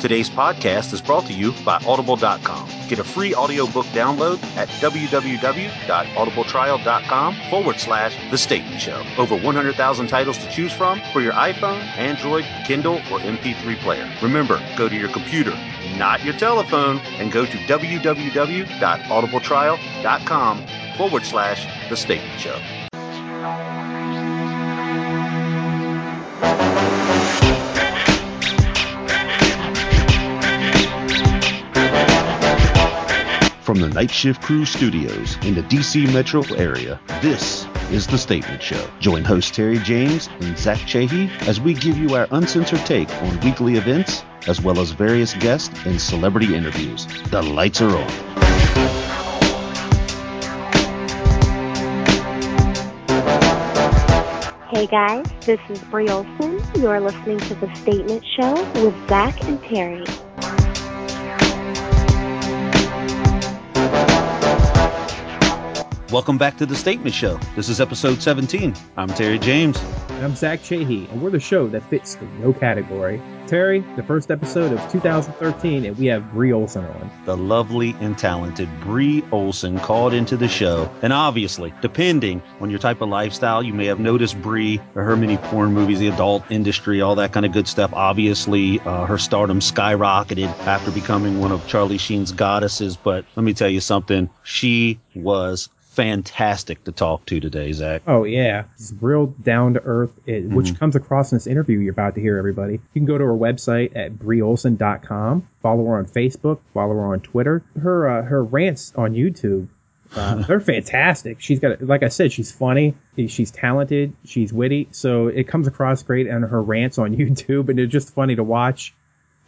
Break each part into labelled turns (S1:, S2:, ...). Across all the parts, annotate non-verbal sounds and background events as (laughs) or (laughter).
S1: Today's podcast is brought to you by Audible.com. Get a free audiobook download at www.audibletrial.com forward slash The Statement Show. Over 100,000 titles to choose from for your iPhone, Android, Kindle, or MP3 player. Remember, go to your computer, not your telephone, and go to www.audibletrial.com forward slash The Statement Show. From the Night Shift Crew studios in the DC metro area, this is The Statement Show. Join host Terry James and Zach Chahy as we give you our uncensored take on weekly events, as well as various guests and celebrity interviews. The lights are on.
S2: Hey guys, this is Bree Olson. You're listening to The Statement Show with Zach and Terry.
S1: Welcome back to the Statement Show. This is episode 17. I'm Terry James.
S3: And I'm Zach Chahy, and we're the show that fits the no category. Terry, the first episode of 2013, and we have Bree Olson on.
S1: The lovely and talented Bree Olson called into the show. And obviously, depending on your type of lifestyle, you may have noticed Bree or her many porn movies, the adult industry, all that kind of good stuff. Obviously, uh, her stardom skyrocketed after becoming one of Charlie Sheen's goddesses. But let me tell you something, she was fantastic to talk to today, Zach.
S3: Oh yeah, it's real down to earth, it, which comes across in this interview you're about to hear. Everybody, you can go to her website at breeolson.com. Follow her on Facebook. Follow her on Twitter. Her uh, her rants on YouTube. Uh, (laughs) they're fantastic. She's got, like I said, she's funny. She's talented. She's witty. So it comes across great on her rants on (laughs) YouTube, and they're just funny to watch.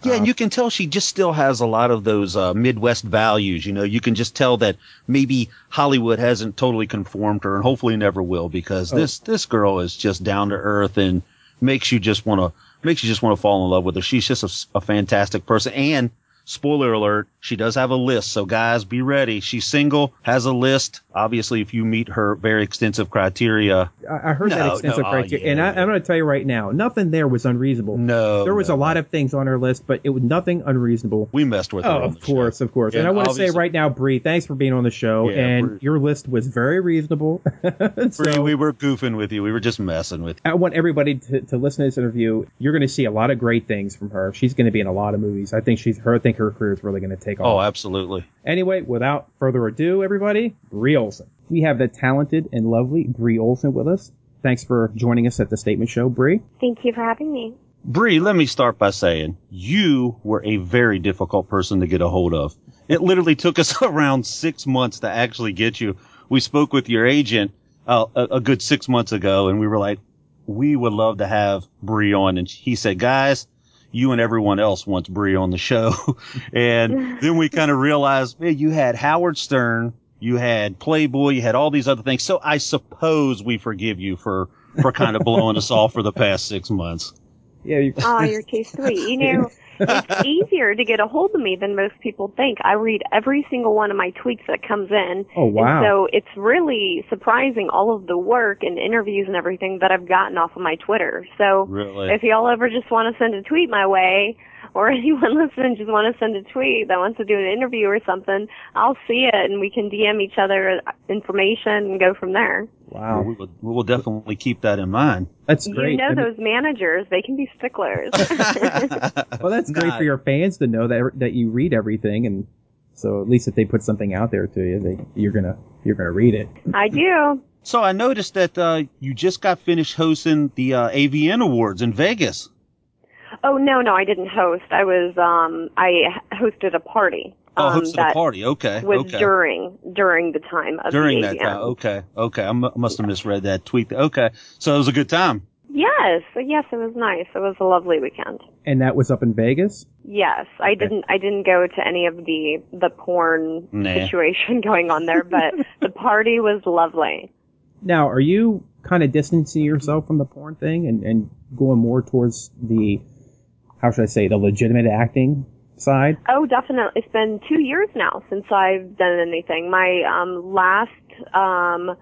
S1: Yeah, and you can tell she just still has a lot of those uh, Midwest values. You know, you can just tell that maybe Hollywood hasn't totally conformed her, and hopefully never will, because
S3: Oh.
S1: this this girl is just down to earth and makes you just want to makes you just want to fall in love with her. She's just a fantastic person. And spoiler alert, she does have a list, so guys, be ready. She's single, has a list. Obviously, if you meet her very extensive criteria,
S3: I, I heard that extensive
S1: no, oh,
S3: criteria,
S1: yeah,
S3: and I, I'm going to tell you right now, nothing there was unreasonable.
S1: no,
S3: there was
S1: no,
S3: a lot of things on her list, but it was nothing unreasonable.
S1: we messed with her.
S3: Oh, of
S1: the show.
S3: course, of course.
S1: Yeah,
S3: and I want to say right now, Bree, thanks for being on the show.
S1: Yeah,
S3: and
S1: Bree.
S3: your list was very reasonable. (laughs)
S1: Bree, we were goofing with you. We were just messing with you.
S3: I want everybody to, to listen to this interview. You're going to see a lot of great things from her. She's going to be in a lot of movies. I think she's her. I think her career is really going to take off.
S1: Oh, absolutely.
S3: Anyway, without further ado, everybody, Bree Olson. We have the talented and lovely Bree Olson with us. Thanks for joining us at the Statement Show, Bree.
S2: Thank you for having me.
S1: Bree, let me start by saying you were a very difficult person to get a hold of. It literally took us (laughs) around six months to actually get you. We spoke with your agent uh, a, a good six months ago, and we were like, we would love to have Bree on. And he said, guys, you and everyone else wants Bree on the show. (laughs) and then we kind of realized, hey, you had Howard Stern, you had Playboy, you had all these other things. So I suppose we forgive you for, for kind of blowing us off for the past six months.
S3: Yeah, you,
S2: Oh, (laughs) you're too sweet. You (laughs) know, it's (laughs) easier to get a hold of me than most people think. I read every single one of my tweets that comes in.
S3: oh wow.
S2: And so it's really surprising all of the work and interviews and everything that I've gotten off of my Twitter. So
S1: Really?
S2: if y'all ever just want to send a tweet my way, or (laughs) anyone listening just want to send a tweet that wants to do an interview or something, I'll see it and we can DM each other information and go from there.
S3: wow.
S1: we, will, we will definitely keep that in mind.
S3: That's great.
S2: You know
S3: I mean-
S2: those managers, they can be sticklers. (laughs)
S3: Well, that's great
S1: Nah.
S3: for your fans to know that that you read everything, and so at least if they put something out there to you, they, you're gonna you're gonna read it.
S2: I do.
S1: So I noticed that uh, you just got finished hosting the uh, AVN Awards in Vegas.
S2: Oh no, no, I didn't host. I was um I hosted a party.
S1: Oh,
S2: um,
S1: hosted
S2: that
S1: a party. Okay.
S2: was
S1: okay.
S2: during during the time of
S1: During
S2: the
S1: that
S2: AVN.
S1: time. Okay. Okay. I mu- must have misread that tweet. Okay. So it was a good time.
S2: Yes, yes, it was nice. It was a lovely weekend.
S3: And that was up in Vegas.
S2: Yes, I didn't. I didn't go to any of the the porn
S1: Nah.
S2: situation (laughs) going on there, but the party was lovely.
S3: Now, are you kind of distancing yourself from the porn thing and, and going more towards the, how should I say, the legitimate acting side?
S2: Oh, definitely. It's been two years now since I've done anything. My um, last um,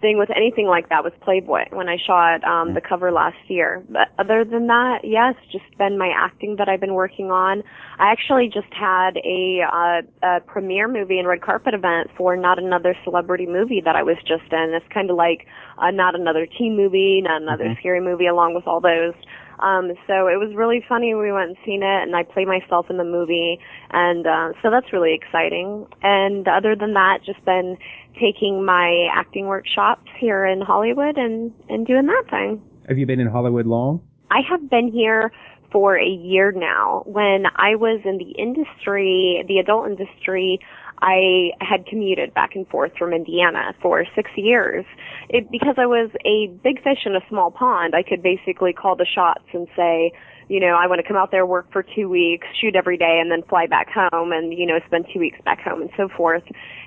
S2: thing with anything like that was Playboy when I shot um, the cover last year. But other than that, yes, just been my acting that I've been working on. I actually just had a, uh, a premiere movie and red carpet event for Not Another Celebrity movie that I was just in. It's kind of like uh, Not Another Teen movie, Not Another
S1: Mhm.
S2: Scary movie, along with all those. Um, so it was really funny. We went and seen it, and I play myself in the movie, and uh, so that's really exciting. And other than that, just been taking my acting workshops here in Hollywood and and doing that thing.
S3: Have you been in Hollywood long?
S2: I have been here for a year now. When I was in the industry, the adult industry, I had commuted back and forth from Indiana for six years. It, because I was a big fish in a small pond, I could basically call the shots and say, you know, I want to come out there, work for two weeks, shoot every day, and then fly back home and, you know, spend two weeks back home and so forth.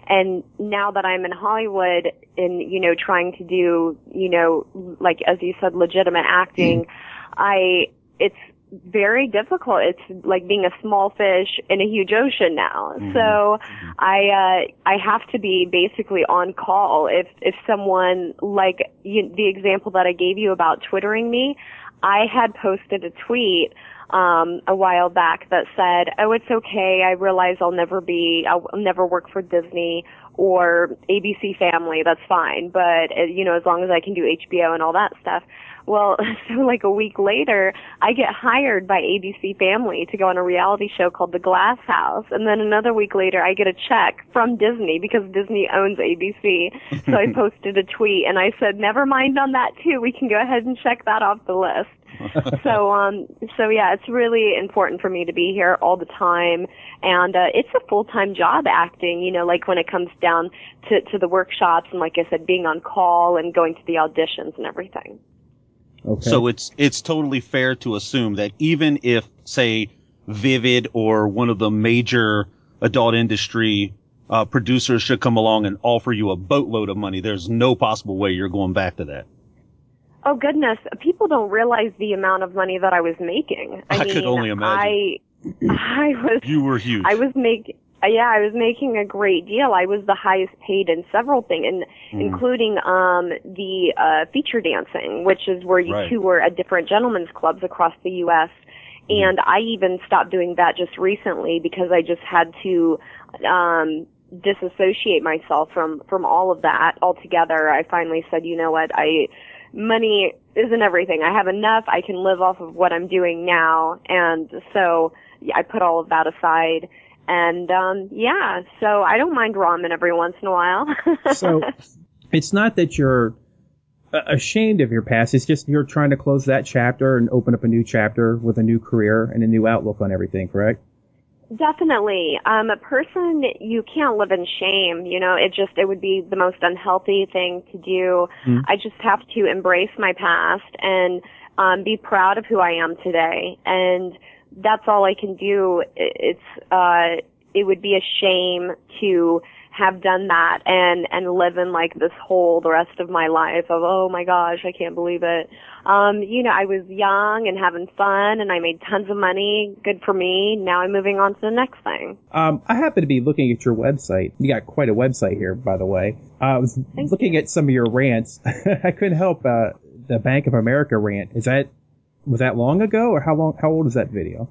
S2: And now that I'm in Hollywood and, you know, trying to do, you know, like, as you said, legitimate acting, mm-hmm. I, it's very difficult. It's like being a small fish in a huge ocean now.
S1: Mhm.
S2: So I, uh, I have to be basically on call if, if someone, like you, the example that I gave you about twittering me, I had posted a tweet um a while back that said, "Oh, it's okay. I realize I'll never be I'll never work for Disney or ABC Family. That's fine, but uh, you know, as long as I can do HBO and all that stuff." Well, (laughs) so like a week later, I get hired by ABC Family to go on a reality show called The Glass House, and then another week later, I get a check from Disney because Disney owns ABC. So I (laughs) posted a tweet and I said, "Never mind on that too. We can go ahead and check that off the list." (laughs) so um so yeah it's really important for me to be here all the time and uh it's a full time job acting you know like when it comes down to to the workshops and like i said being on call and going to the auditions and everything
S3: Okay.
S1: So it's it's totally fair to assume that even if, say, Vivid or one of the major adult industry uh, producers should come along and offer you a boatload of money, there's no possible way you're going back to that.
S2: oh goodness people don't realize the amount of money that i was making i,
S1: I
S2: mean
S1: could only imagine.
S2: i i was
S1: You were huge.
S2: I was making, yeah, I was making a great deal. I was the highest paid in several things, and
S1: Mm.
S2: including um the uh feature dancing, which is where you
S1: Right.
S2: tour at different gentlemen's clubs across the U.S.
S1: Mm.
S2: And I even stopped doing that just recently because I just had to um disassociate myself from from all of that altogether. I finally said, you know what, I money isn't everything. I have enough. I can live off of what I'm doing now, and so I put all of that aside. And um yeah, so I don't mind ramen every once in a while. (laughs)
S3: so it's not that you're uh, ashamed of your past. It's just you're trying to close that chapter and open up a new chapter with a new career and a new outlook on everything. Correct?
S2: Definitely. Um, a person, you can't live in shame. You know, it just, it would be the most unhealthy thing to do.
S3: Mm.
S2: I just have to embrace my past and, um, be proud of who I am today. And that's all I can do. It's, uh, it would be a shame to have done that and, and live in like this hole the rest of my life of, oh my gosh, I can't believe it. Um, you know, I was young and having fun and I made tons of money. Good for me. Now I'm moving on to the next thing.
S3: Um, I happen to be looking at your website. You got quite a website here, by the way. Uh, I was
S2: Thank
S3: looking at some of your rants. (laughs) I couldn't help uh, the Bank of America rant. Is that was that long ago, or how long? How old is that video?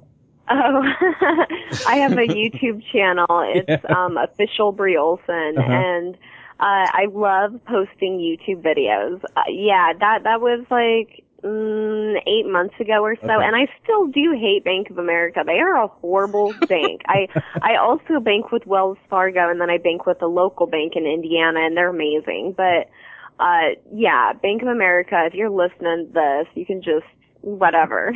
S2: Oh, (laughs) I have a (laughs) YouTube channel. It's
S3: Yeah.
S2: um, official Bree Olson,
S3: Uh-huh.
S2: and uh, I love posting YouTube videos. Uh, yeah, that that was like mm, eight months ago or so,
S3: Okay.
S2: and I still do hate Bank of America. They are a horrible (laughs) bank. I I also bank with Wells Fargo, and then I bank with a local bank in Indiana, and they're amazing. But uh, yeah, Bank of America. If you're listening to this, you can just whatever.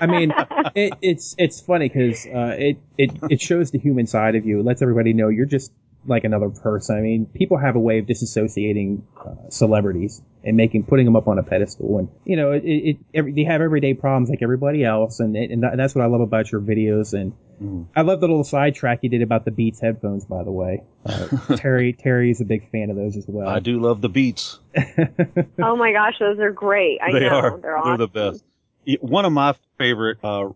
S3: I mean, (laughs) it, it's it's funny because uh, it it it shows the human side of you. It lets everybody know you're just like another person. I mean, people have a way of disassociating uh, celebrities and making putting them up on a pedestal, and you know, it, it every, they have everyday problems like everybody else, and it, and that- that's what I love about your videos. And
S1: Mhm.
S3: I love the little sidetrack you did about the Beats headphones, by the way. Uh, (laughs) Terry Terry's a big fan of those as well.
S1: I do love the beats. (laughs)
S2: Oh my gosh, those are great. I
S1: they
S2: know.
S1: are.
S2: They're awesome.
S1: the best. One of my favorite uh,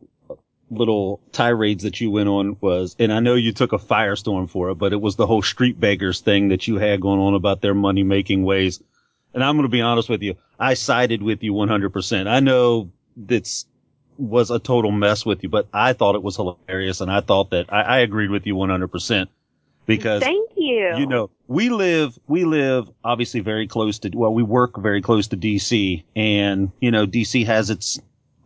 S1: little tirades that you went on was, and I know you took a firestorm for it, but it was the whole street beggars thing that you had going on about their money making ways. and I'm going to be honest with you. I sided with you 100%. I know this was a total mess with you, but I thought it was hilarious, and I thought that I, I agreed with you 100% because
S2: Thank you.
S1: you know we live we live obviously very close to well we work very close to DC, and you know DC has its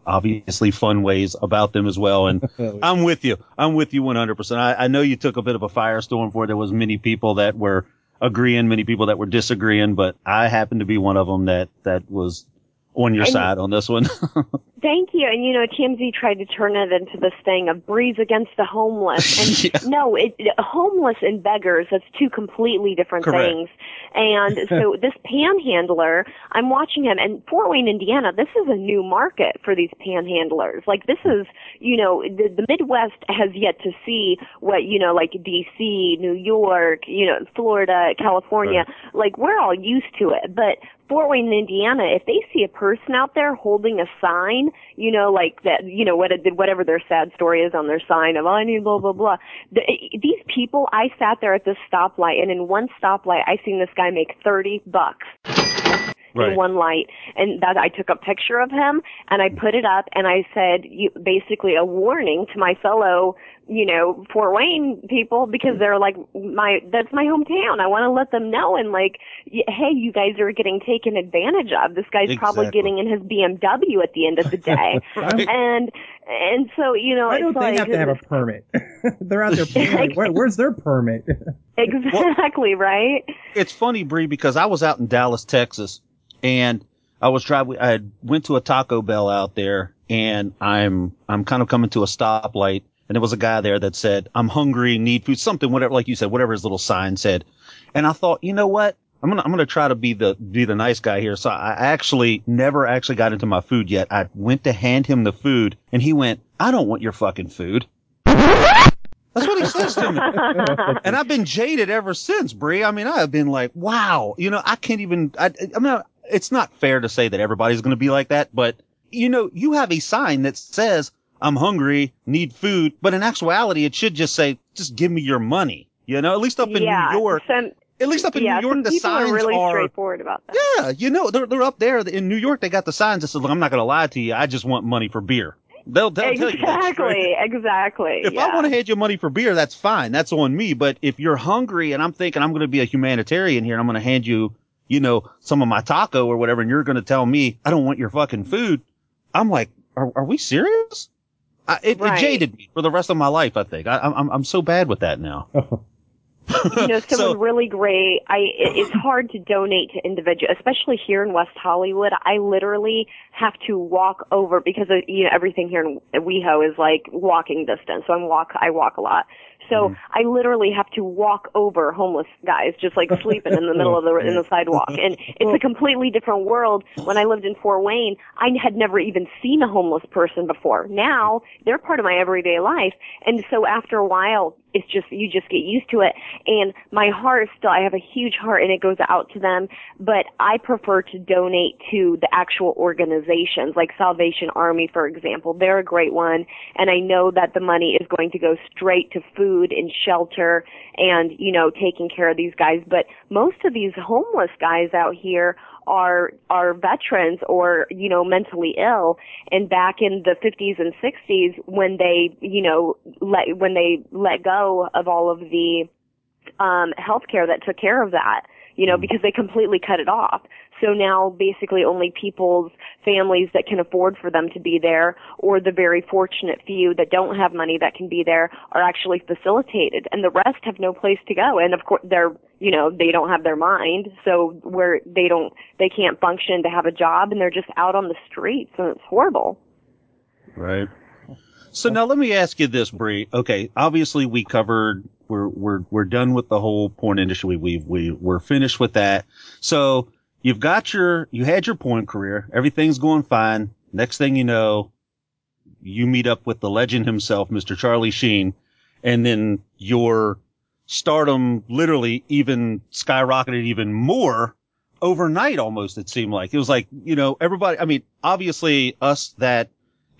S1: obviously fun ways about them as well, and (laughs) I'm with you. I'm with you 100%. I, I know you took a bit of a firestorm for it. There was many people that were agreeing, many people that were disagreeing, but I happen to be one of them that, that was on your
S2: And-
S1: side on this one. (laughs)
S2: Thank you. And you know, TMZ tried to turn it into this thing of Bree's against the homeless. (laughs) And
S1: Yeah.
S2: no, it, homeless and beggars, that's two completely different
S1: Correct.
S2: things. And (laughs) so this panhandler, I'm watching him and Fort Wayne, Indiana, this is a new market for these panhandlers. Like this is, you know, the, the Midwest has yet to see what, you know, like DC, New York, you know, Florida, California, like we're all used to it. But Fort Wayne, Indiana, if they see a person out there holding a sign, you know, like that, you know, what whatever their sad story is on their sign of, I need blah, blah, blah. The, these people, I sat there at this stoplight and in one stoplight, I seen this guy make 30 bucks in one light and that I took a picture of him and I mm. put it up and I said you, basically a warning to my fellow you know Fort Wayne people because they're like my that's my hometown I want to let them know and like hey you guys are getting taken advantage of this guy's probably getting in his BMW at the end of the (laughs) day
S1: Right.
S2: and and so you know
S3: Why don't they
S2: like
S3: have to have a permit? (laughs) They're out there (laughs) paying. Where, where's their permit?
S2: exactly right
S1: it's funny, Bree, because I was out in Dallas, Texas, and I was driving. I went to a Taco Bell out there, and I'm I'm kind of coming to a stoplight, and there was a guy there that said, "I'm hungry, need food," something, whatever, like you said, whatever his little sign said, and I thought, you know what? I'm gonna I'm gonna try to be the be the nice guy here. So I actually never actually got into my food yet. I went to hand him the food, and he went, "I don't want your fucking food." That's what he says to me. And I've been jaded ever since, Bree. I mean, I have been like, wow, you know, I can't even, I, I mean, it's not fair to say that everybody's going to be like that, but you know, you have a sign that says, I'm hungry, need food, but in actuality, it should just say, just give me your money. You know, at least up in
S2: yeah
S1: New York,
S2: some,
S1: at least up in
S2: yeah
S1: New York, the signs
S2: are really
S1: are,
S2: straightforward about that
S1: yeah, you know, they're, they're up there in New York. They got the signs that says, look, I'm not going to lie to you. I just want money for beer. They'll, they'll tell you that
S2: exactly exactly
S1: If
S2: yeah.
S1: I want to hand you money for beer, that's fine. That's on me. But if you're hungry and I'm thinking I'm going to be a humanitarian here and I'm going to hand you, you know, some of my taco or whatever, and you're going to tell me I don't want your fucking food, I'm like, are, are we serious? I, it,
S2: Right.
S1: it jaded me for the rest of my life. I think I, I'm I'm so bad with that now. Oh.
S2: you know, (laughs) someone
S1: So-
S2: really great. I it, it's hard to donate to individual, especially here in West Hollywood. I literally have to walk over because of, you know everything here in WeHo is like walking distance. So I'm walk I walk a lot. So mm-hmm. I literally have to walk over homeless guys just like sleeping in the middle of the in the (laughs) sidewalk. And it's a completely different world. When I lived in Fort Wayne, I had never even seen a homeless person before. Now they're part of my everyday life. And so after a while, it's just you just get used to it. And my heart still i have a huge heart and it goes out to them but i prefer to donate to the actual organizations like salvation army for example. They're a great one. And i know that the money is going to go straight to food and shelter and you know taking care of these guys. But most of these homeless guys out here are are veterans or you know mentally ill and back in the 50s and 60s when they you know let when they let go of all of the um healthcare that took care of that you know mm. because they completely cut it off. So now basically only people's families that can afford for them to be there or the very fortunate few that don't have money that can be there are actually facilitated. And the rest have no place to go. And of course they're you know they don't have their mind. So where they don't they can't function to have a job and they're just out on the streets and it's horrible.
S1: Right. So now let me ask you this, Bree. Okay, obviously we covered we're we're we're done with the whole porn industry. We we we're finished with that. So you've got your you had your porn career. Everything's going fine. Next thing you know, you meet up with the legend himself, Mr. Charlie Sheen, and then your stardom literally even skyrocketed even more overnight almost it seemed like it was like you know everybody i mean obviously us that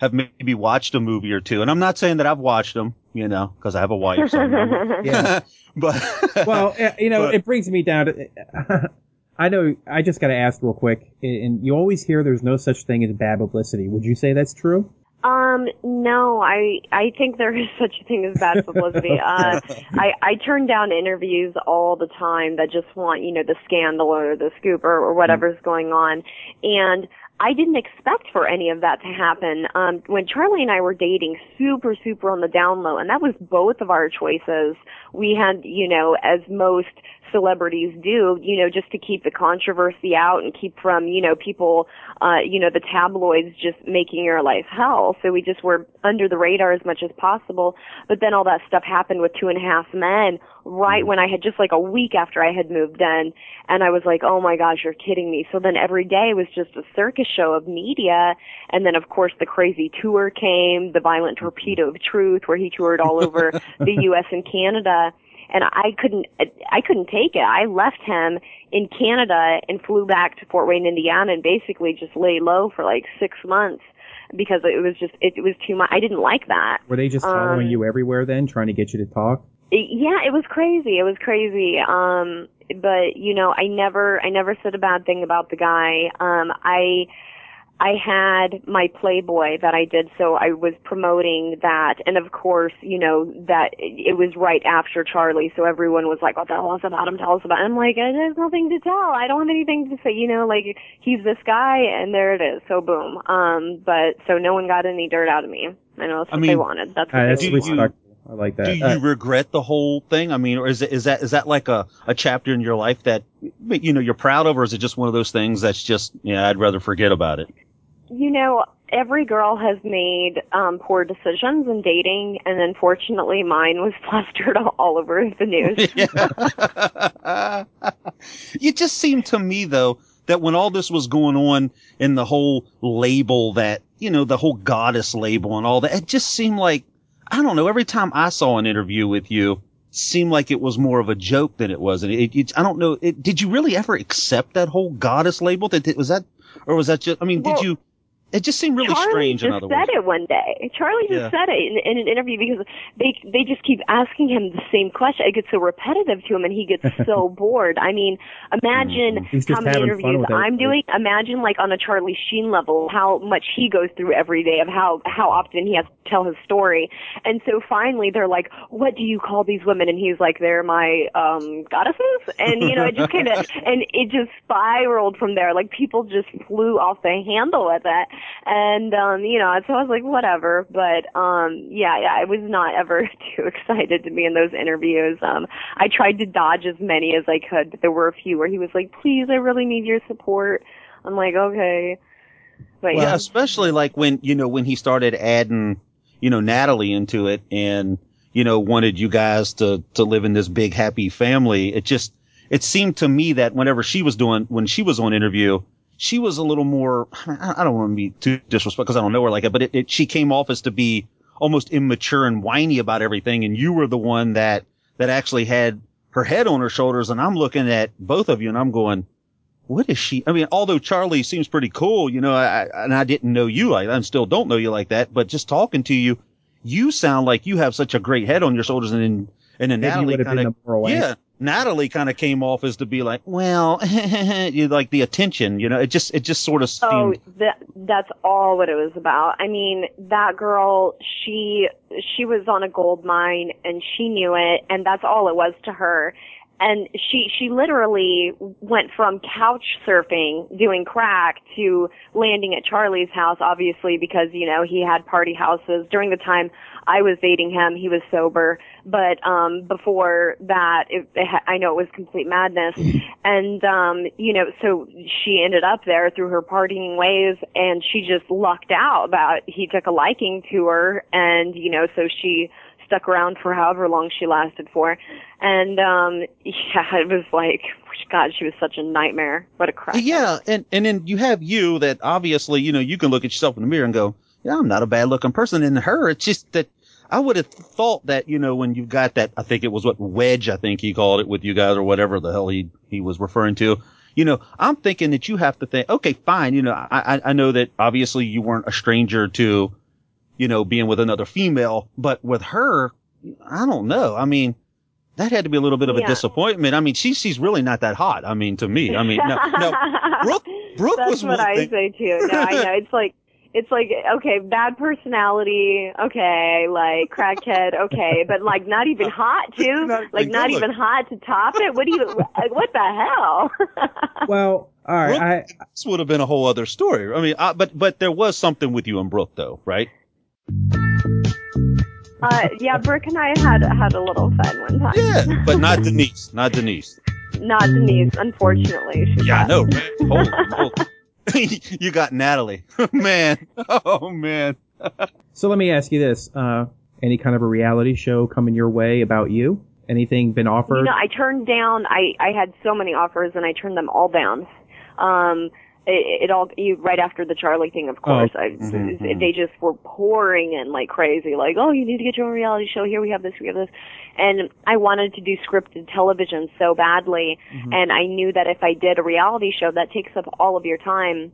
S1: have maybe watched a movie or two and i'm not saying that i've watched them you know because i have a wife so (laughs)
S3: Yeah. (laughs)
S1: but (laughs)
S3: well, uh, you know,
S1: But-
S3: it brings me down to. I know. I just got to ask real quick, and you always hear there's no such thing as bad publicity. Would you say that's true?
S2: Um, no, I I think there is such a thing as bad publicity. uh, I I turn down interviews all the time that just want you know the scandal or the scoop or, or whatever's going on, and I didn't expect for any of that to happen. Um, when Charlie and I were dating, super, super on the down low, and that was both of our choices. We had, you know, as most celebrities do, you know, just to keep the controversy out and keep from, you know, people, uh, you know, the tabloids just making your life hell. So we just were under the radar as much as possible. But then all that stuff happened with Two and a Half Men right when I had just like a week after I had moved in. And I was like, oh my gosh, you're kidding me. So then every day was just a circus show of media. And then of course the crazy tour came, the violent torpedo of truth where he toured all over (laughs) the US and Canada and I couldn't I couldn't take it. I left him in Canada and flew back to Fort Wayne, Indiana, and basically just lay low for like six months because it was just it, was too much. I didn't like that.
S3: Were they just following um, you everywhere then, trying to get you to talk?
S2: Yeah, it was crazy. It was crazy. Um, but you know, I never I never said a bad thing about the guy. Um, I I had my Playboy that I did, so I was promoting that, and of course, you know that it was right after Charlie, so everyone was like, "Oh, tell us about him, tell us about." Him. I'm like, "There's nothing to tell. I don't have anything to say." You know, like he's this guy, and there it is. So boom. Um, but so no one got any dirt out of me. I know that's what I mean, they wanted. That's what uh,
S3: they that's wanted. I like that.
S1: Do you uh, regret the whole thing? I mean, or is it, is that, is that like a, a chapter in your life that, you know, you're proud of, or is it just one of those things that's just, yeah, I'd rather forget about it?
S2: You know, every girl has made um, poor decisions in dating, and unfortunately, mine was (laughs) plastered all over the news. (laughs) (laughs)
S1: it just seemed to me, though, that when all this was going on in the whole label that, you know, the whole goddess label and all that, it just seemed like, I don't know, every time I saw an interview with you, seemed like it was more of a joke than it was. And it, it I don't know, it, did you really ever accept that whole goddess label? That was that, or was that just? I mean, well, did you? It just seemed really
S2: Charlie
S1: strange.
S2: Just
S1: in other
S2: said
S1: words.
S2: it one day. Charlie just yeah. said it in, in, an interview because they they just keep asking him the same question. It gets so repetitive to him, and he gets (laughs) so bored. I mean, imagine
S3: mm-hmm.
S2: how many interviews I'm doing. Imagine like on a Charlie Sheen level, how much he goes through every day of how how often he has to tell his story. And so finally, they're like, "What do you call these women?" And he's like, "They're my um goddesses." And you know, it just kind of (laughs) and it just spiraled from there. Like people just flew off the handle at it and um, you know, so I was like, whatever. But um, yeah, yeah, I was not ever (laughs) too excited to be in those interviews. Um, I tried to dodge as many as I could, but there were a few where he was like, "Please, I really need your support." I'm like, okay.
S1: But well, yeah, especially like when you know when he started adding, you know, Natalie into it, and you know wanted you guys to to live in this big happy family. It just it seemed to me that whenever she was doing when she was on interview, she was a little more, I don't want to be too disrespectful because I don't know her like it, but it, it, she came off as to be almost immature and whiny about everything. And you were the one that, that actually had her head on her shoulders. And I'm looking at both of you and I'm going, what is she? I mean, although Charlie seems pretty cool, you know, I, and I didn't know you like and still don't know you like that, but just talking to you, you sound like you have such a great head on your shoulders and then, and then Natalie kind of, yeah, Natalie kind of came off as to be like, well, (laughs) you like the attention, you know, it just, it just sort of oh, seemed.
S2: Oh, that, that's all what it was about. I mean, that girl, she, she was on a gold mine and she knew it and that's all it was to her. And she, she literally went from couch surfing, doing crack to landing at Charlie's house, obviously because, you know, he had party houses during the time I was dating him. He was sober, but um before that, it, it, I know it was complete madness. (clears throat) And um, you know, so she ended up there through her partying ways, and she just lucked out that he took a liking to her, and you know, so she stuck around for however long she lasted for. And um (laughs) yeah, it was like God, she was such a nightmare. What a crap.
S1: Yeah, and and then you have you that obviously, you know, you can look at yourself in the mirror and go, yeah, I'm not a bad looking person. And her, it's just that I would have thought that, you know, when you got that, I think it was what wedge, I think he called it with you guys or whatever the hell he, he was referring to. You know, I'm thinking that you have to think, okay, fine. You know, I, I know that obviously you weren't a stranger to, you know, being with another female, but with her, I don't know. I mean, that had to be a little bit of a disappointment. I mean, she she's really not that hot. I mean, to me, I mean, no, no (laughs) Brooke Brooke
S2: That's
S1: was
S2: what I
S1: thing-
S2: say too. No, I know. It's like it's like okay, bad personality, okay, like crackhead, okay, but like not even hot (laughs) too,
S1: Not
S2: like not
S1: good
S2: even hot to top it. What do you? (laughs) What the hell? (laughs)
S3: Well, all right.
S1: Brooke-
S3: I,
S1: This would have been a whole other story. I mean, I, but but there was something with you and Brooke, though, right?
S2: uh, yeah, Brooke and I had had a little fun one time.
S1: Yeah, but not Denise, not Denise.
S2: Not Denise, unfortunately. She's
S1: Yeah, I know. Man. Holy, holy. (laughs) you got Natalie, (laughs) man. Oh man. (laughs)
S3: so let me ask you this: uh, any kind of a reality show coming your way about you? Anything been offered?
S2: You know, I turned down. I I had so many offers, and I turned them all down. Um, it, it all you right after the Charlie thing, of course. I,
S1: mhm, mhm.
S2: They just were pouring in like crazy. Like, oh, you need to get your own reality show. Here we have this, we have this, and I wanted to do scripted television so badly,
S3: Mhm.
S2: and I knew that if I did a reality show, that takes up all of your time.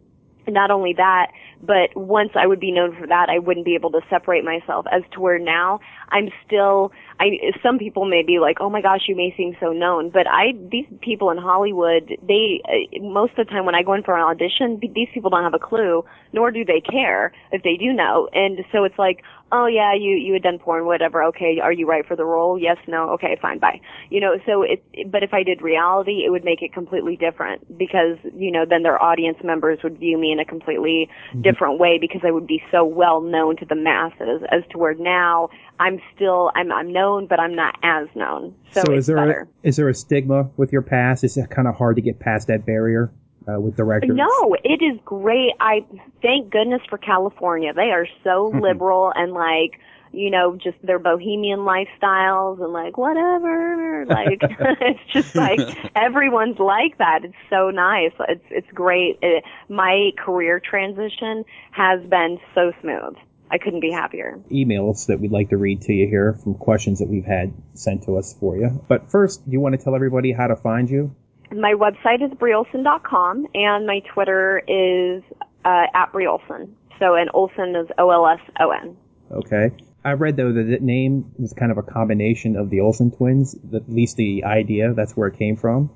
S2: Not only that, but once I would be known for that, I wouldn't be able to separate myself. As to where now, I'm still. I some people may be like, "Oh my gosh, you may seem so known," but I these people in Hollywood, they uh, most of the time when I go in for an audition, these people don't have a clue, nor do they care if they do know, and so it's like, "Oh yeah, you you had done porn, whatever. Okay, are you right for the role? Yes, no, okay, fine, bye." You know, so it. But if I did reality, it would make it completely different because you know then their audience members would view me in a completely mm-hmm. different way because I would be so well known to the masses as to where now I'm still I'm I'm known but I'm not as known. So,
S3: So is there a, is there a stigma with your past? Is it kind of hard to get past that barrier uh, with?
S2: No, it is great. I thank goodness for California. They are so (laughs) liberal and like, you know, just their bohemian lifestyles and like whatever. Like (laughs) (laughs) it's just like everyone's like that. It's so nice. It's it's great. It, my career transition has been so smooth. I couldn't be happier.
S3: emails that we'd like to read to you here from questions that we've had sent to us for you. But first, do you want to tell everybody how to find you?
S2: My website is breeolson.com and my Twitter is uh, at breeolson. So and Olson is O L S O N.
S3: Okay. I read though that the name was kind of a combination of the Olsen twins. At least the idea that's where it came from.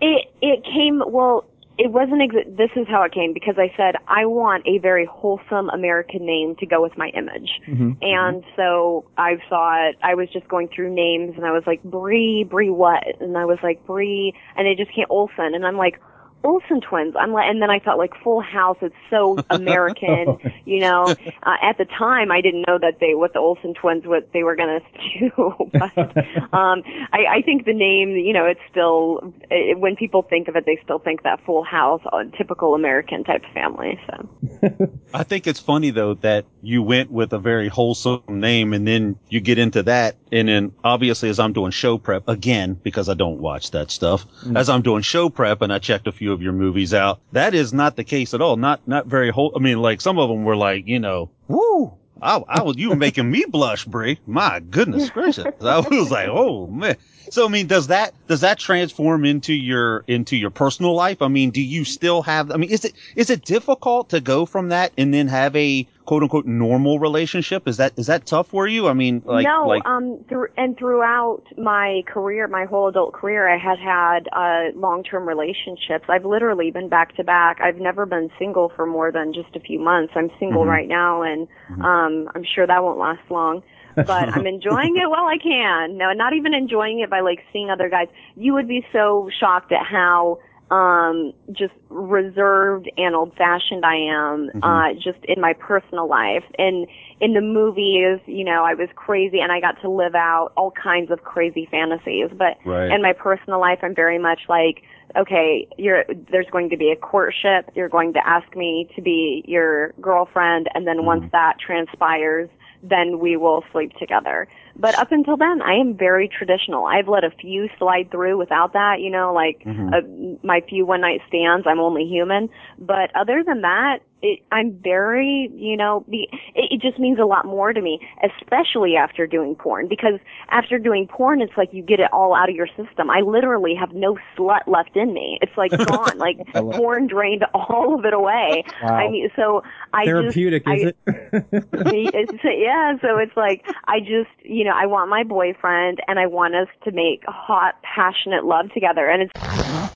S2: It it came well. It wasn't. Ex- this is how it came because I said I want a very wholesome American name to go with my image,
S3: Mm-hmm.
S2: and so I thought I was just going through names, and I was like Bree, Bree what, and I was like Bree, and it just came Olsen, and I'm like Olsen twins. I'm like, and then I thought like Full House. It's so (laughs) American, you know. Uh, at the time, I didn't know that they what the Olsen twins what they were gonna (laughs) do, but um, I, I think the name, you know, it's still it, when people think of it, they still think that Full House, uh, typical American type of family. So
S1: I think it's funny though that you went with a very wholesome name and then you get into that and then obviously as I'm doing show prep again because I don't watch that stuff as I'm doing show prep and I checked a few of your movies out that is not the case at all not not very whole I mean like some of them were like you know woo I, I was you were making me blush Bree my goodness gracious I was like oh man so I mean, does that does that transform into your into your personal life? I mean, do you still have? I mean, is it is it difficult to go from that and then have a quote unquote normal relationship? Is that is that tough for you? I mean, like
S2: no,
S1: like
S2: um, through and throughout my career, my whole adult career, I had had uh, long-term relationships. I've literally been back to back. I've never been single for more than just a few months. I'm single
S1: Mhm.
S2: right now, and um, I'm sure that won't last long. but I'm (laughs) enjoying it while I can. No, not even enjoying it by like seeing other guys. You would be so shocked at how um just reserved and old fashioned I am uh just in my personal life. And in the movies, you know, I was crazy and I got to live out all kinds of crazy fantasies. But
S1: Right.
S2: in my personal life I'm very much like okay, you're there's going to be a courtship, you're going to ask me to be your girlfriend and then once that transpires then we will sleep together. But up until then, I am very traditional. I've let a few slide through without that, you know, like uh, my few one night stands. I'm only human. But other than that, it, I'm very, you know, the, it, it just means a lot more to me, especially after doing porn. Because after doing porn, it's like you get it all out of your system. I literally have no slut left in me. It's like (laughs) gone. like porn drained all of it away.
S3: Wow.
S2: I mean, so I
S3: Therapeutic,
S2: just,
S3: is
S2: I,
S3: it? (laughs)
S2: it's, yeah, so it's like I just, you know, I want my boyfriend and I want us to make hot, passionate love together, and it's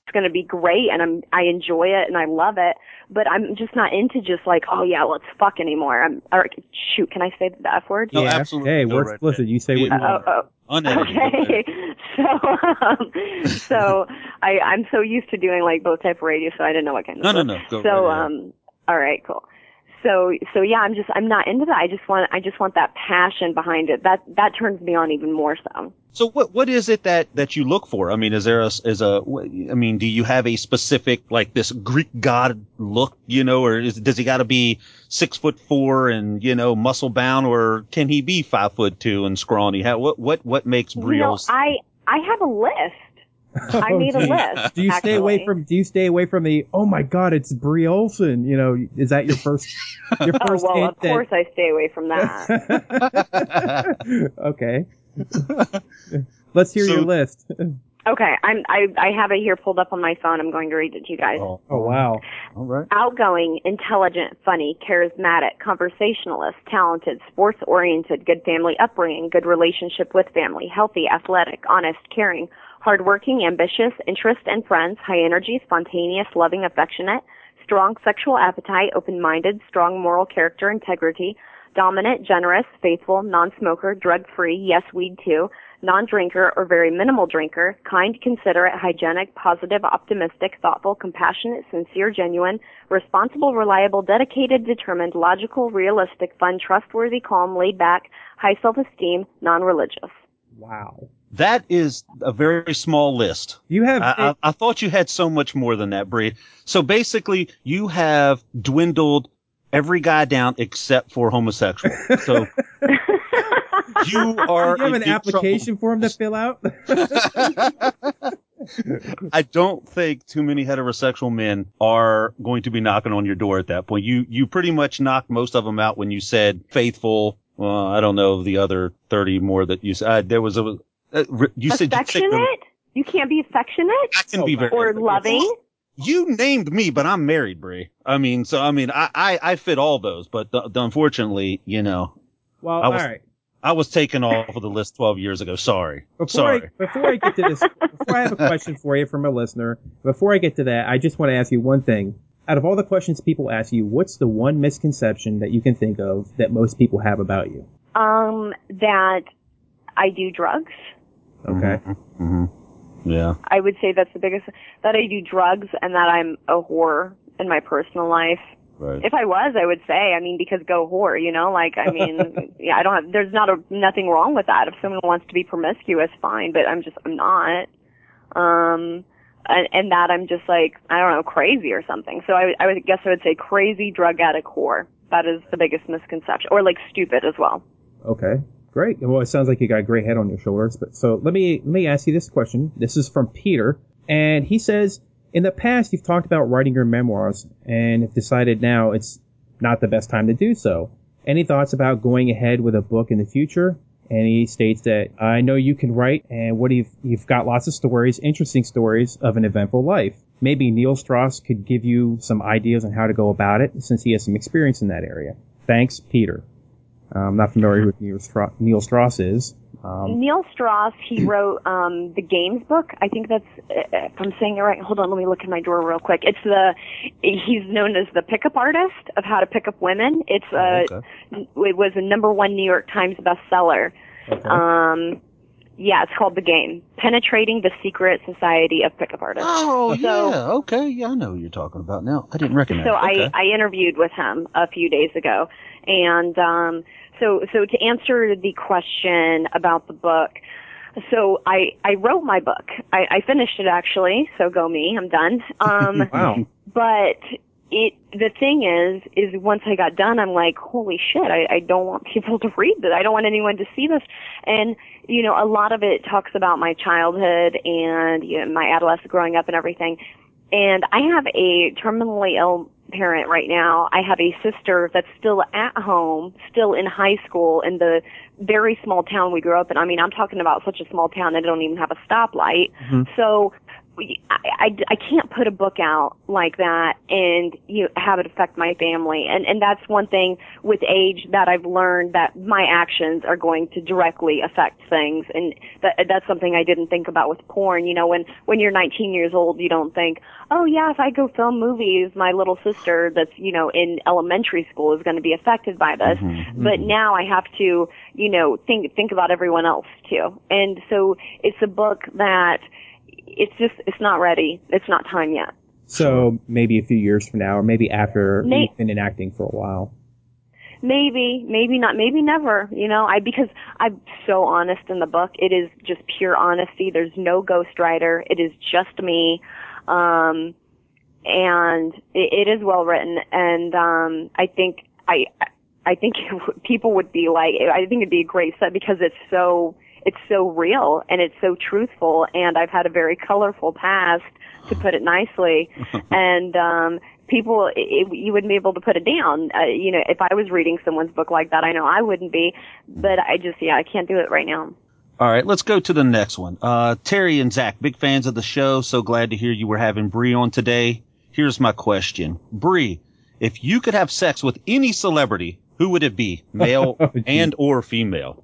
S2: it's going to be great, and I'm I enjoy it and I love it, but I'm just not into just like, oh yeah, let's fuck anymore. I'm or shoot, can I say the f word?
S1: No,
S3: yeah.
S1: absolutely.
S3: Hey,
S1: Go
S3: we're
S1: right
S3: explicit.
S1: ahead.
S3: You say what you
S1: Yeah.
S2: Oh,
S3: want.
S2: oh,
S1: Unedited. Go
S2: Okay, (laughs) so um, so I I'm so used to doing like both type of radio, so I didn't know what kind of
S1: No, no,
S2: stuff.
S1: no. Go
S2: so
S1: right ahead.
S2: um all right cool so so yeah i'm just i'm not into that i just want i just want that passion behind it that that turns me on even more so
S1: So what what is it that that you look for? I mean, is there a is a I mean, do you have a specific like this Greek god look, you know, or is, does he got to be six foot four and you know muscle bound, or can he be five foot two and scrawny? How, what what what makes
S2: you know i i have a list i
S3: Oh,
S2: made a list
S3: Do you stay away from? Do you stay away from the? Oh my God, it's Bree Olson. You know, is that your first? Your (laughs)
S2: oh
S3: first
S2: well of course i stay away from that
S3: that. (laughs) okay. Let's hear
S1: So-
S3: your list.
S2: okay i'm i i have it here pulled up on my phone i'm going to read it to you guys
S1: oh,
S3: Oh wow.
S1: all right.
S2: outgoing, intelligent, funny, charismatic, conversationalist, talented, sports oriented, good family upbringing, good relationship with family, healthy, athletic, honest, caring, hardworking, ambitious, interest and friends, high energy, spontaneous, loving, affectionate, strong sexual appetite, open minded, strong moral character, integrity, dominant, generous, faithful, non-smoker, drug-free, yes, weed too, non-drinker or very minimal drinker, kind, considerate, hygienic, positive, optimistic, thoughtful, compassionate, sincere, genuine, responsible, reliable, dedicated, determined, logical, realistic, fun, trustworthy, calm, laid back, high self-esteem, non-religious.
S3: Wow.
S1: That is a very small list.
S3: You have.
S1: I, I, I thought you had so much more than that, Bree. So basically, you have dwindled every guy down except for homosexual. So (laughs) you are.
S3: do you have
S1: in
S3: an
S1: deep
S3: application form to fill out? (laughs)
S1: I don't think too many heterosexual men are going to be knocking on your door at that point. You you pretty much knocked most of them out when you said faithful. Well, I don't know the other thirty more that you said. Uh, there was a. Uh, you said you said
S2: affectionate? You can't be affectionate
S1: I can be very
S2: or loving?
S1: You named me, but I'm married, Bree. I mean, so I mean, I I, I fit all those, but th- unfortunately, you know,
S3: Well,
S1: I was-
S3: all right.
S1: I was taken off of the list 12 years ago. Sorry,
S3: Before
S1: sorry.
S3: I, before I get to this, before I have a (laughs) question for you from a listener, before I get to that, I just want to ask you one thing. Out of all the questions people ask you, what's the one misconception that you can think of that most people have about you?
S2: Um, that I do drugs.
S3: Okay.
S1: hmm Yeah.
S2: I would say that's the biggest that I do drugs and that I'm a whore in my personal life.
S1: Right.
S2: If I was, I would say, I mean, because go whore, you know, like, I mean, (laughs) yeah, I don't have, there's not a, nothing wrong with that. If someone wants to be promiscuous, fine, but I'm just, I'm not. Um, and, and that I'm just like, I don't know, crazy or something. So I, I would guess I would say crazy drug addict whore. That is the biggest misconception. Or like stupid as well.
S3: Okay. Great. Well, it sounds like you got a great head on your shoulders. But so let me let me ask you this question. This is from Peter, and he says, in the past you've talked about writing your memoirs, and have decided now it's not the best time to do so. Any thoughts about going ahead with a book in the future? And he states that I know you can write, and what you've you've got lots of stories, interesting stories of an eventful life. Maybe Neil Strauss could give you some ideas on how to go about it, since he has some experience in that area. Thanks, Peter. Uh, I'm not familiar with Neil, Stra- Neil Strauss is. Um,
S2: Neil Strauss, he (clears throat) wrote um, the Games book. I think that's, if I'm saying it right, hold on, let me look in my drawer real quick. It's the, he's known as the pickup artist of how to pick up women. It's uh,
S1: Oh, okay.
S2: it was a number one New York Times bestseller.
S3: okay.
S2: Um, yeah, it's called The Game: Penetrating the Secret Society of Pickup Artists.
S1: Oh
S2: So-
S1: yeah. Okay. Yeah, I know who you're talking about now. I didn't recognize.
S2: So
S1: it. okay.
S2: I, I interviewed with him a few days ago, and um, so so to answer the question about the book, so I I wrote my book. I, I finished it actually. So go me, I'm done. (laughs) Um,
S3: wow.
S2: but it the thing is is once I got done, I'm like, holy shit! I, I don't want people to read this. I don't want anyone to see this. And you know, a lot of it talks about my childhood and you know, my adolescence, growing up, and everything. And I have a terminally ill parent right now. I have a sister that's still at home, still in high school in the very small town we grew up in. I mean, I'm talking about such a small town that don't even have a stoplight.
S3: Mhm.
S2: So I, I, I can't put a book out like that and you know, have it affect my family. And, and that's one thing with age that I've learned that my actions are going to directly affect things. And that, that's something I didn't think about with porn. You know, when, when you're 19 years old, you don't think, oh yeah, if I go film movies, my little sister that's, you know, in elementary school is going to be affected by this.
S1: Mhm,
S2: But
S1: mhm.
S2: now I have to, you know, think, think about everyone else too. And so it's a book that it's just, it's not ready. It's not time yet.
S3: So maybe a few years from now, or maybe after
S2: May-
S3: you've been in acting for a while.
S2: Maybe, maybe not, maybe never, you know, I, because I'm so honest in the book. It is just pure honesty. There's no ghostwriter. It is just me. Um, and it, it is well written. And, um, I think, I, I think (laughs) people would be like, I think it'd be a great set because it's so, it's so real and it's so truthful. And I've had a very colorful past, to put it nicely. (laughs) and, um, people, it, you wouldn't be able to put it down. Uh, you know, if I was reading someone's book like that, I know I wouldn't be, but I just, yeah, I can't do it right now.
S1: All right, let's go to the next one. Uh, Terry and Zach, big fans of the show. So glad to hear you were having Bree on today. Here's my question. Bree, if you could have sex with any celebrity, who would it be? Male (laughs)
S3: Oh,
S1: and or female?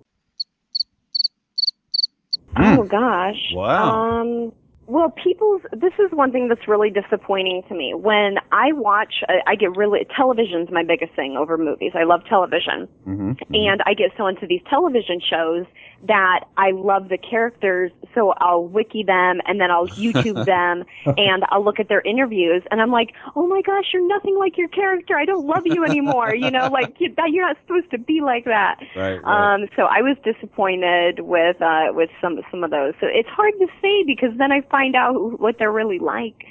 S2: Oh gosh.
S1: Wow.
S2: Um, well, people's, this is one thing that's really disappointing to me. When I watch, I, I get really, television's my biggest thing over movies. I love television.
S1: Mm-hmm.
S2: And I get so into these television shows that I love the characters, so I'll wiki them and then I'll YouTube (laughs) them and I'll look at their interviews and I'm like, oh my gosh, you're nothing like your character. I don't love you anymore. you know, like you, that you're not supposed to be like that.
S1: Right, right.
S2: Um, so I was disappointed with uh, with some some of those. So it's hard to say because then I find out who, what they're really like.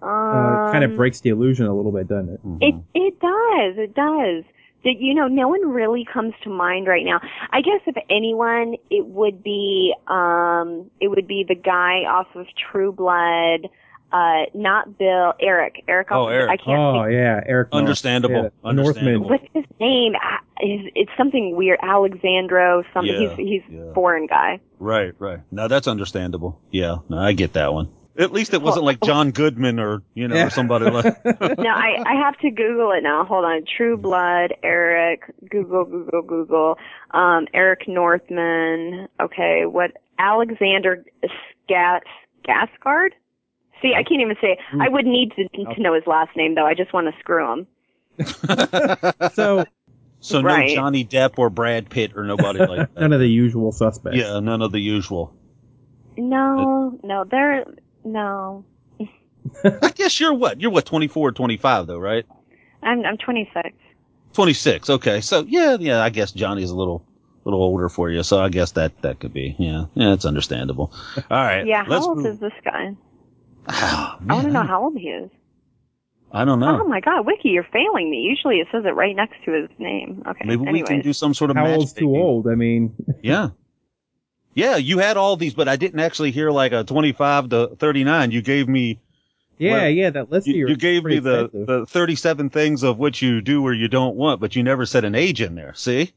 S2: Um,
S3: Uh, kind of breaks the illusion a little bit, doesn't it?
S2: it it does. It does. That you know, no one really comes to mind right now. I guess if anyone, it would be um, it would be the guy off of True Blood. Uh, not Bill, Eric. Eric.
S1: Oh, Eric.
S2: I can't
S3: Oh
S2: think.
S3: yeah, Eric. North.
S1: Understandable.
S3: Yeah,
S1: Understandable.
S3: Northman.
S2: What's his name? Ah, it's something weird? Alexandro. Something.
S1: Yeah,
S2: he's he's
S1: yeah.
S2: foreign guy.
S1: Right, right. No, that's understandable. Yeah, no, I get that one. At least it wasn't like John Goodman or, you know,
S3: Yeah.
S1: or somebody like, (laughs)
S2: no, I, I have to Google it now. Hold on. True Blood, Eric, Google, Google, Google. Um, Eric Northman. Okay, what? Alexander Scat, Gascard? See, I can't even say. I would need to, to know his last name, though. I just want to screw him. (laughs)
S3: So
S1: so
S2: Right.
S1: no Johnny Depp or Brad Pitt or nobody like that. (laughs)
S3: none of the usual suspects.
S1: Yeah, none of the usual.
S2: No, no, they're, no. (laughs)
S1: I guess you're what? You're what, 24 or 25 though, right?
S2: I'm, I'm 26.
S1: 26. Okay. So yeah, yeah, I guess Johnny's a little, little older for you. So I guess that, that could be, yeah, yeah, it's understandable. All right.
S2: Yeah,
S1: let's
S2: how old
S1: move-
S2: is this guy?
S1: Oh,
S2: I want to
S1: man,
S2: know how old he is.
S1: I don't know.
S2: Oh my god, Wiki, you're failing me. Usually it says it right next to his name. Okay.
S1: Maybe we can do some sort of
S3: How
S1: match
S3: old's too old? I mean, (laughs)
S1: Yeah. Yeah, you had all these, but I didn't actually hear like a 25 to 39. You gave me,
S3: yeah,
S1: Well,
S3: yeah. That list
S1: you,
S3: of yours
S1: you gave me the,
S3: extensive.
S1: the 37 things of what you do or you don't want, but you never said an age in there. See?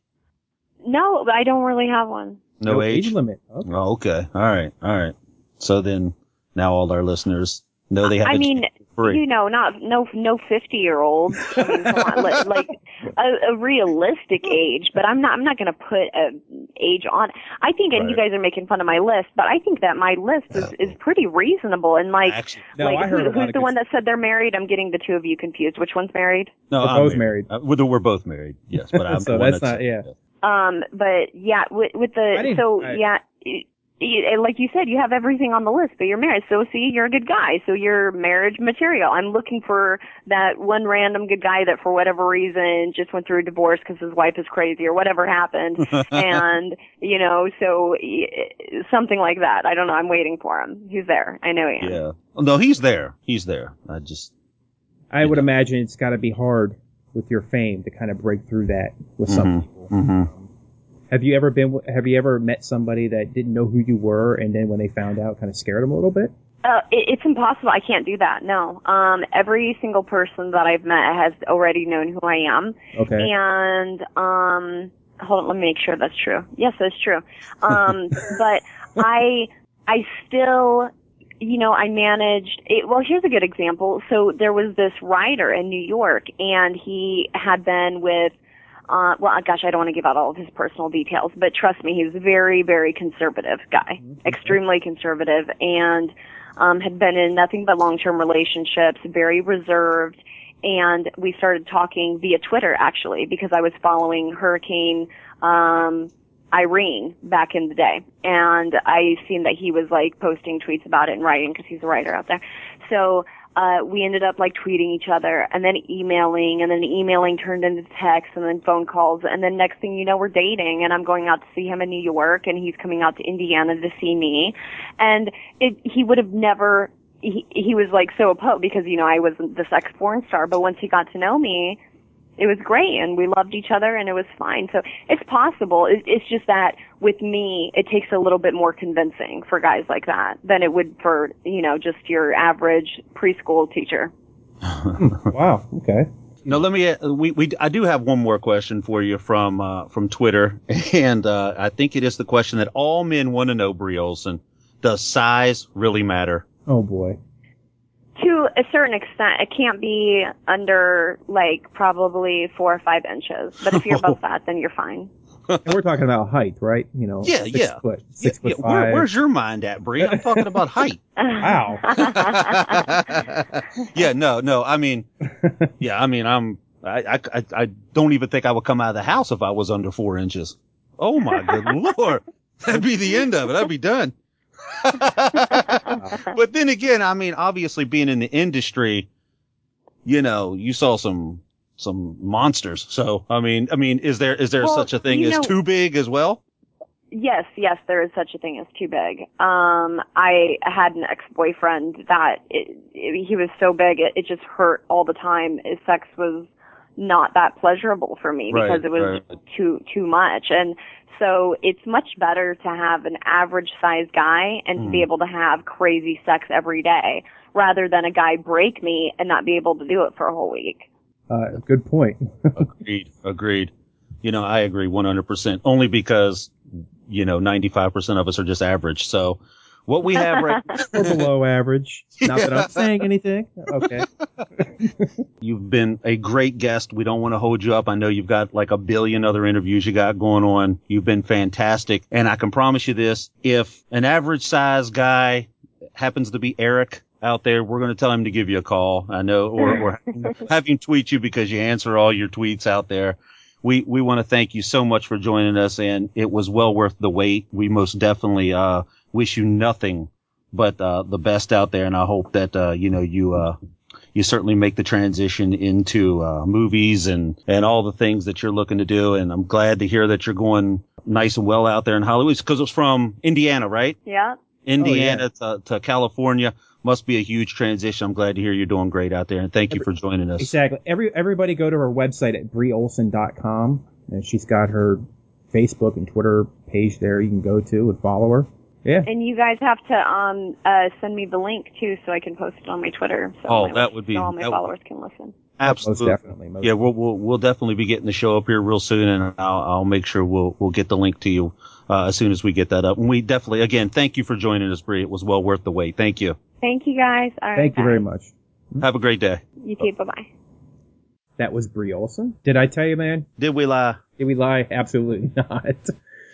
S2: No, I don't really have one.
S1: No, age.
S3: limit. Okay.
S1: Oh, okay. All right. All right. So then now all our listeners know they have
S2: I mean,
S1: free.
S2: you know, not no no fifty year olds. I mean, on, like, (laughs) like a, a realistic age. But I'm not I'm not going to put a age on. I think, and you guys are making fun of my list, but I think that my list is is pretty reasonable. And like,
S1: Actually,
S3: No,
S2: like
S3: I heard
S2: who, who's the
S3: good-
S2: one that said they're married? I'm getting the two of you confused. Which one's married?
S1: no,
S3: We're
S1: I'm
S3: both married.
S1: Uh, we're, we're both married. Yes, but (laughs) I'm
S3: So
S1: the one
S3: that's
S1: that
S3: not-
S1: said-
S3: yeah.
S2: Um, but yeah, with, with the
S3: didn't-
S2: so
S3: I-
S2: yeah, y- y- like you said, you have everything on the list, but you're married. So see, you're a good guy. So you're marriage material. I'm looking for that one random good guy that, for whatever reason, just went through a divorce because his wife is crazy or whatever happened, (laughs) and you know, so something like that. I don't know. I'm waiting for him. He's there. I know he is.
S1: Yeah. No, he's there. He's there. I just,
S3: I would imagine it's got to be hard with your fame to kind of break through that with some
S1: Mhm,
S3: people.
S1: mhm.
S3: Have you ever been? Have you ever met somebody that didn't know who you were, and then when they found out, kind of scared them a little bit?
S2: Uh, it, it's impossible. I can't do that. No. Um, every single person that I've met has already known who I am.
S3: Okay.
S2: And um, hold on, let me make sure that's true. Yes, that's true. Um, (laughs) but I, I still, you know, I managed. It, well, here's a good example. So there was this writer in New York, and he had been with. Uh, well, gosh, I don't want to give out all of his personal details, but trust me, he's a very, very conservative guy, extremely conservative, and um, had been in nothing but long-term relationships, very reserved, and we started talking via Twitter actually because I was following Hurricane um, Irene back in the day, and I seen that he was like posting tweets about it and writing because he's a writer out there. So uh, we ended up like tweeting each other and then emailing, and then emailing turned into text and then phone calls, and then next thing you know, we're dating, and I'm going out to see him in New York, and he's coming out to Indiana to see me, and it he would have never. He, he was like so opposed because you know I was the sex porn star, but once he got to know me, it was great and we loved each other and it was fine. So it's possible. It, it's just that with me, it takes a little bit more convincing for guys like that than it would for, you know, just your average preschool teacher. (laughs)
S3: wow. Okay.
S1: No, let me. uh, We, we I do have one more question for you from uh, from Twitter, (laughs) and uh, I think it is the question that all men want to know, Bree Olson. Does size really matter?
S3: Oh boy.
S2: To a certain extent, it can't be under like probably four or five inches. But if you're above (laughs) that, then you're fine.
S3: And we're talking about height, right? You know.
S1: Yeah,
S3: six
S1: yeah.
S3: Foot, six
S1: Yeah,
S3: foot
S1: yeah, where-
S3: five.
S1: where's your mind at, Bree? I'm talking about height. (laughs) (laughs)
S3: Wow.
S1: yeah, no, no. I mean, yeah, I mean, I'm. I, I, I- I don't even think I would come out of the house if I was under four inches. Oh my good lord, that'd be the end of it. I'd be done. But then again, I mean, obviously being in the industry, you know, you saw some some monsters. So I mean, I mean, is there is there
S2: Well,
S1: such a thing as
S2: know-
S1: too big as well?
S2: Yes, yes, there is such a thing as too big. Um, I had an ex-boyfriend that it, it, he was so big it, it just hurt all the time. His sex was not that pleasurable for me
S1: Right,
S2: because it was
S1: right.
S2: too too much. And so it's much better to have an average sized guy and to
S1: Hmm.
S2: be able to have crazy sex every day rather than a guy break me and not be able to do it for a whole week.
S3: Uh, good point. (laughs)
S1: Agreed. Agreed. You know, I agree 100%. Only because, you know, 95% of us are just average. So what we have right (laughs)
S3: or below average. Not that I'm saying anything. Okay. (laughs)
S1: You've been a great guest. We don't want to hold you up. I know you've got like a billion other interviews you got going on. You've been fantastic. And I can promise you this, if an average size guy happens to be Eric out there, we're going to tell him to give you a call. I know, or, or (laughs) have him tweet you because you answer all your tweets out there. We, we want to thank you so much for joining us and it was well worth the wait. We most definitely, uh, wish you nothing but, uh, the best out there. And I hope that, uh, you know, you, uh, you certainly make the transition into uh, movies and and all the things that you're looking to do. And I'm glad to hear that you're going nice and well out there in Hollywood because it was from Indiana, right?
S2: Yeah.
S1: Indiana to, to California must be a huge transition. I'm glad to hear you're doing great out there, and thank you for joining us.
S3: Exactly. Every everybody go to her website at breeolson.com and she's got her Facebook and Twitter page there you can go to and follow her. Yeah.
S2: And you guys have to um uh send me the link too so I can post it on my Twitter so
S1: Oh,
S2: my,
S1: that would be-
S2: so all my
S1: that would-
S2: followers can listen.
S1: Absolutely.
S3: Most definitely. Most
S1: Yeah, we'll, we'll we'll definitely be getting the show up here real soon, and I'll I'll make sure we'll we'll get the link to you uh, as soon as we get that up. And we definitely, again, thank you for joining us, Bree. It was well worth the wait. Thank you.
S2: Thank you guys. All right,
S3: Thank you very much.
S1: Have a great day.
S2: You too. Bye bye.
S3: That was Bree Olson. Did I tell you, man?
S1: Did we lie?
S3: Did we lie? Absolutely (laughs) not.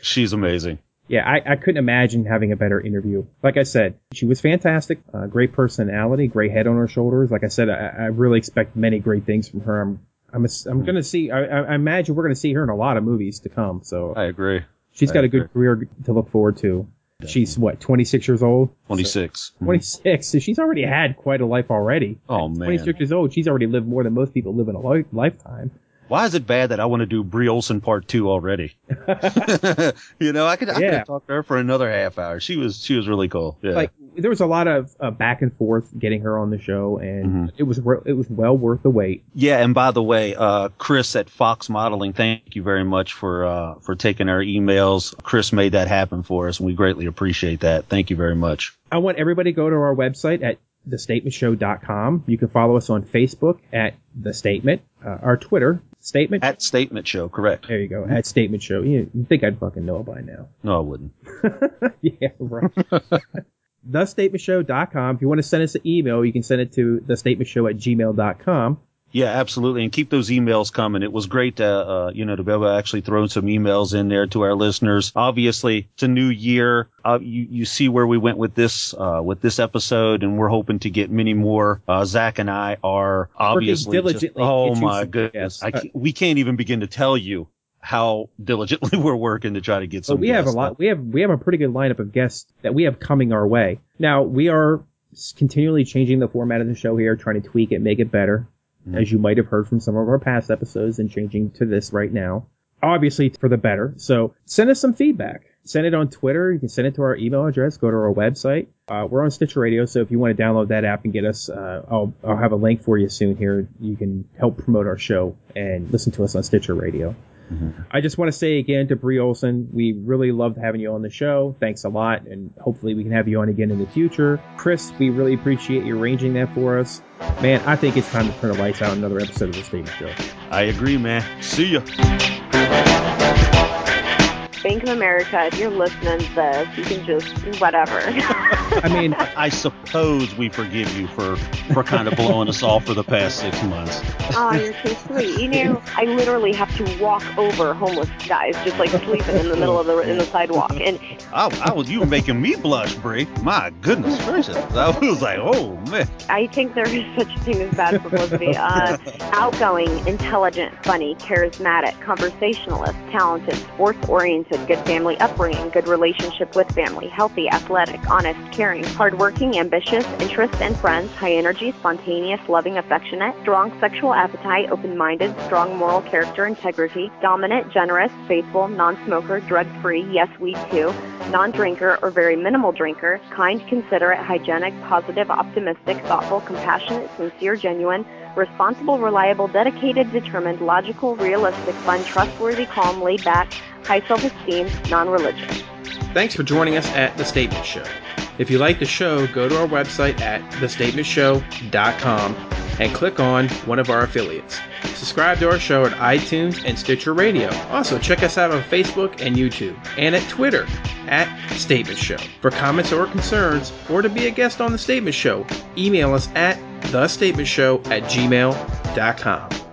S1: She's amazing.
S3: Yeah, I, I couldn't imagine having a better interview. Like I said, she was fantastic. Uh, great personality, great head on her shoulders. Like I said, I, I really expect many great things from her. I'm I'm, a, I'm gonna see. I, I imagine we're gonna see her in a lot of movies to come. So
S1: I agree.
S3: she's
S1: I
S3: got a good career to look forward to. She's what 26 years old.
S1: 26.
S3: 26. So she's already had quite a life already.
S1: Oh, man.
S3: 26 years old. She's already lived more than most people live in a li- lifetime.
S1: Why is it bad that I want to do Bree Olson part two already? (laughs) (laughs) you know, I could, I
S3: Yeah.
S1: could talk to her for another half hour. She was, she was really cool. Yeah.
S3: Like there was a lot of uh, back and forth getting her on the show, and
S1: Mm-hmm.
S3: it was re- it was well worth the wait.
S1: Yeah, and by the way, uh, Chris at Fox Modeling, thank you very much for uh, for taking our emails. Chris made that happen for us, and we greatly appreciate that. Thank you very much.
S3: I want everybody to go to our website at thestatementshow.com. You can follow us on Facebook at The Statement, uh, our Twitter, Statement.
S1: At Statement Show, correct?
S3: there you go, at Statement Show. You, you think I'd fucking know by now.
S1: No, I wouldn't. (laughs)
S3: yeah, right. (laughs) thestatementshow.com. If you want to send us an email, you can send it to thestatementshow at gmail.com.
S1: Yeah, absolutely, and keep those emails coming. It was great to, uh, you know, to be able to actually throw some emails in there to our listeners. Obviously, it's a new year. Uh, you you see where we went with this uh, with this episode, and we're hoping to get many more. Uh, Zach and I are obviously just- oh
S3: to get you
S1: my goodness. I can't, we can't even begin to tell you how diligently (laughs) we're working to try to get
S3: So
S1: some.
S3: we have a lot. We have we have a pretty good lineup of guests that we have coming our way. Now we are continually changing the format of the show here, trying to tweak it, make it better,
S1: Mhm.
S3: as you might have heard from some of our past episodes, and changing to this right now. Obviously for the better. So send us some feedback. Send it on Twitter. You can send it to our email address. Go to our website. Uh, we're on Stitcher Radio, so if you want to download that app and get us, uh, I'll I'll have a link for you soon here. You can help promote our show and listen to us on Stitcher Radio. I just want to say again to Bree Olson, we really loved having you on the show. Thanks a lot, and hopefully we can have you on again in the future. Chris, we really appreciate you arranging that for us. Man, I think it's time to turn the lights out another episode of the Statement Show.
S1: I agree, man. See ya.
S2: Bank America, if you're listening to this, you can just whatever. (laughs)
S3: I mean,
S1: I suppose we forgive you for for kind of blowing us off for the past six months.
S2: oh, you're so sweet. You know, I literally have to walk over homeless guys just like sleeping in the middle of the in the sidewalk, and
S1: I, I was you were making me blush, Bree. My goodness gracious! I was like, oh man.
S2: I think there is such a thing as bad publicity. Uh, (laughs) outgoing, intelligent, funny, charismatic, conversationalist, talented, sports-oriented, good family upbringing, good relationship with family, healthy, athletic, honest, caring, hardworking, ambitious, interests and friends, high energy, spontaneous, loving, affectionate, strong sexual appetite, open-minded, strong moral character, integrity, dominant, generous, faithful, non-smoker, drug-free, yes, we too, non-drinker or very minimal drinker, kind, considerate, hygienic, positive, optimistic, thoughtful, compassionate, sincere, genuine, responsible, reliable, dedicated, determined, logical, realistic, fun, trustworthy, calm, laid back, high self-esteem, non-religious.
S3: thanks for joining us at The Statement Show. If you like the show, go to our website at thestatementshow.com and click on one of our affiliates. Subscribe to our show at iTunes and Stitcher Radio. Also, check us out on Facebook and YouTube, and at Twitter at Statement Show. For comments or concerns, or to be a guest on The Statement Show, email us at thestatementshow at gmail.com.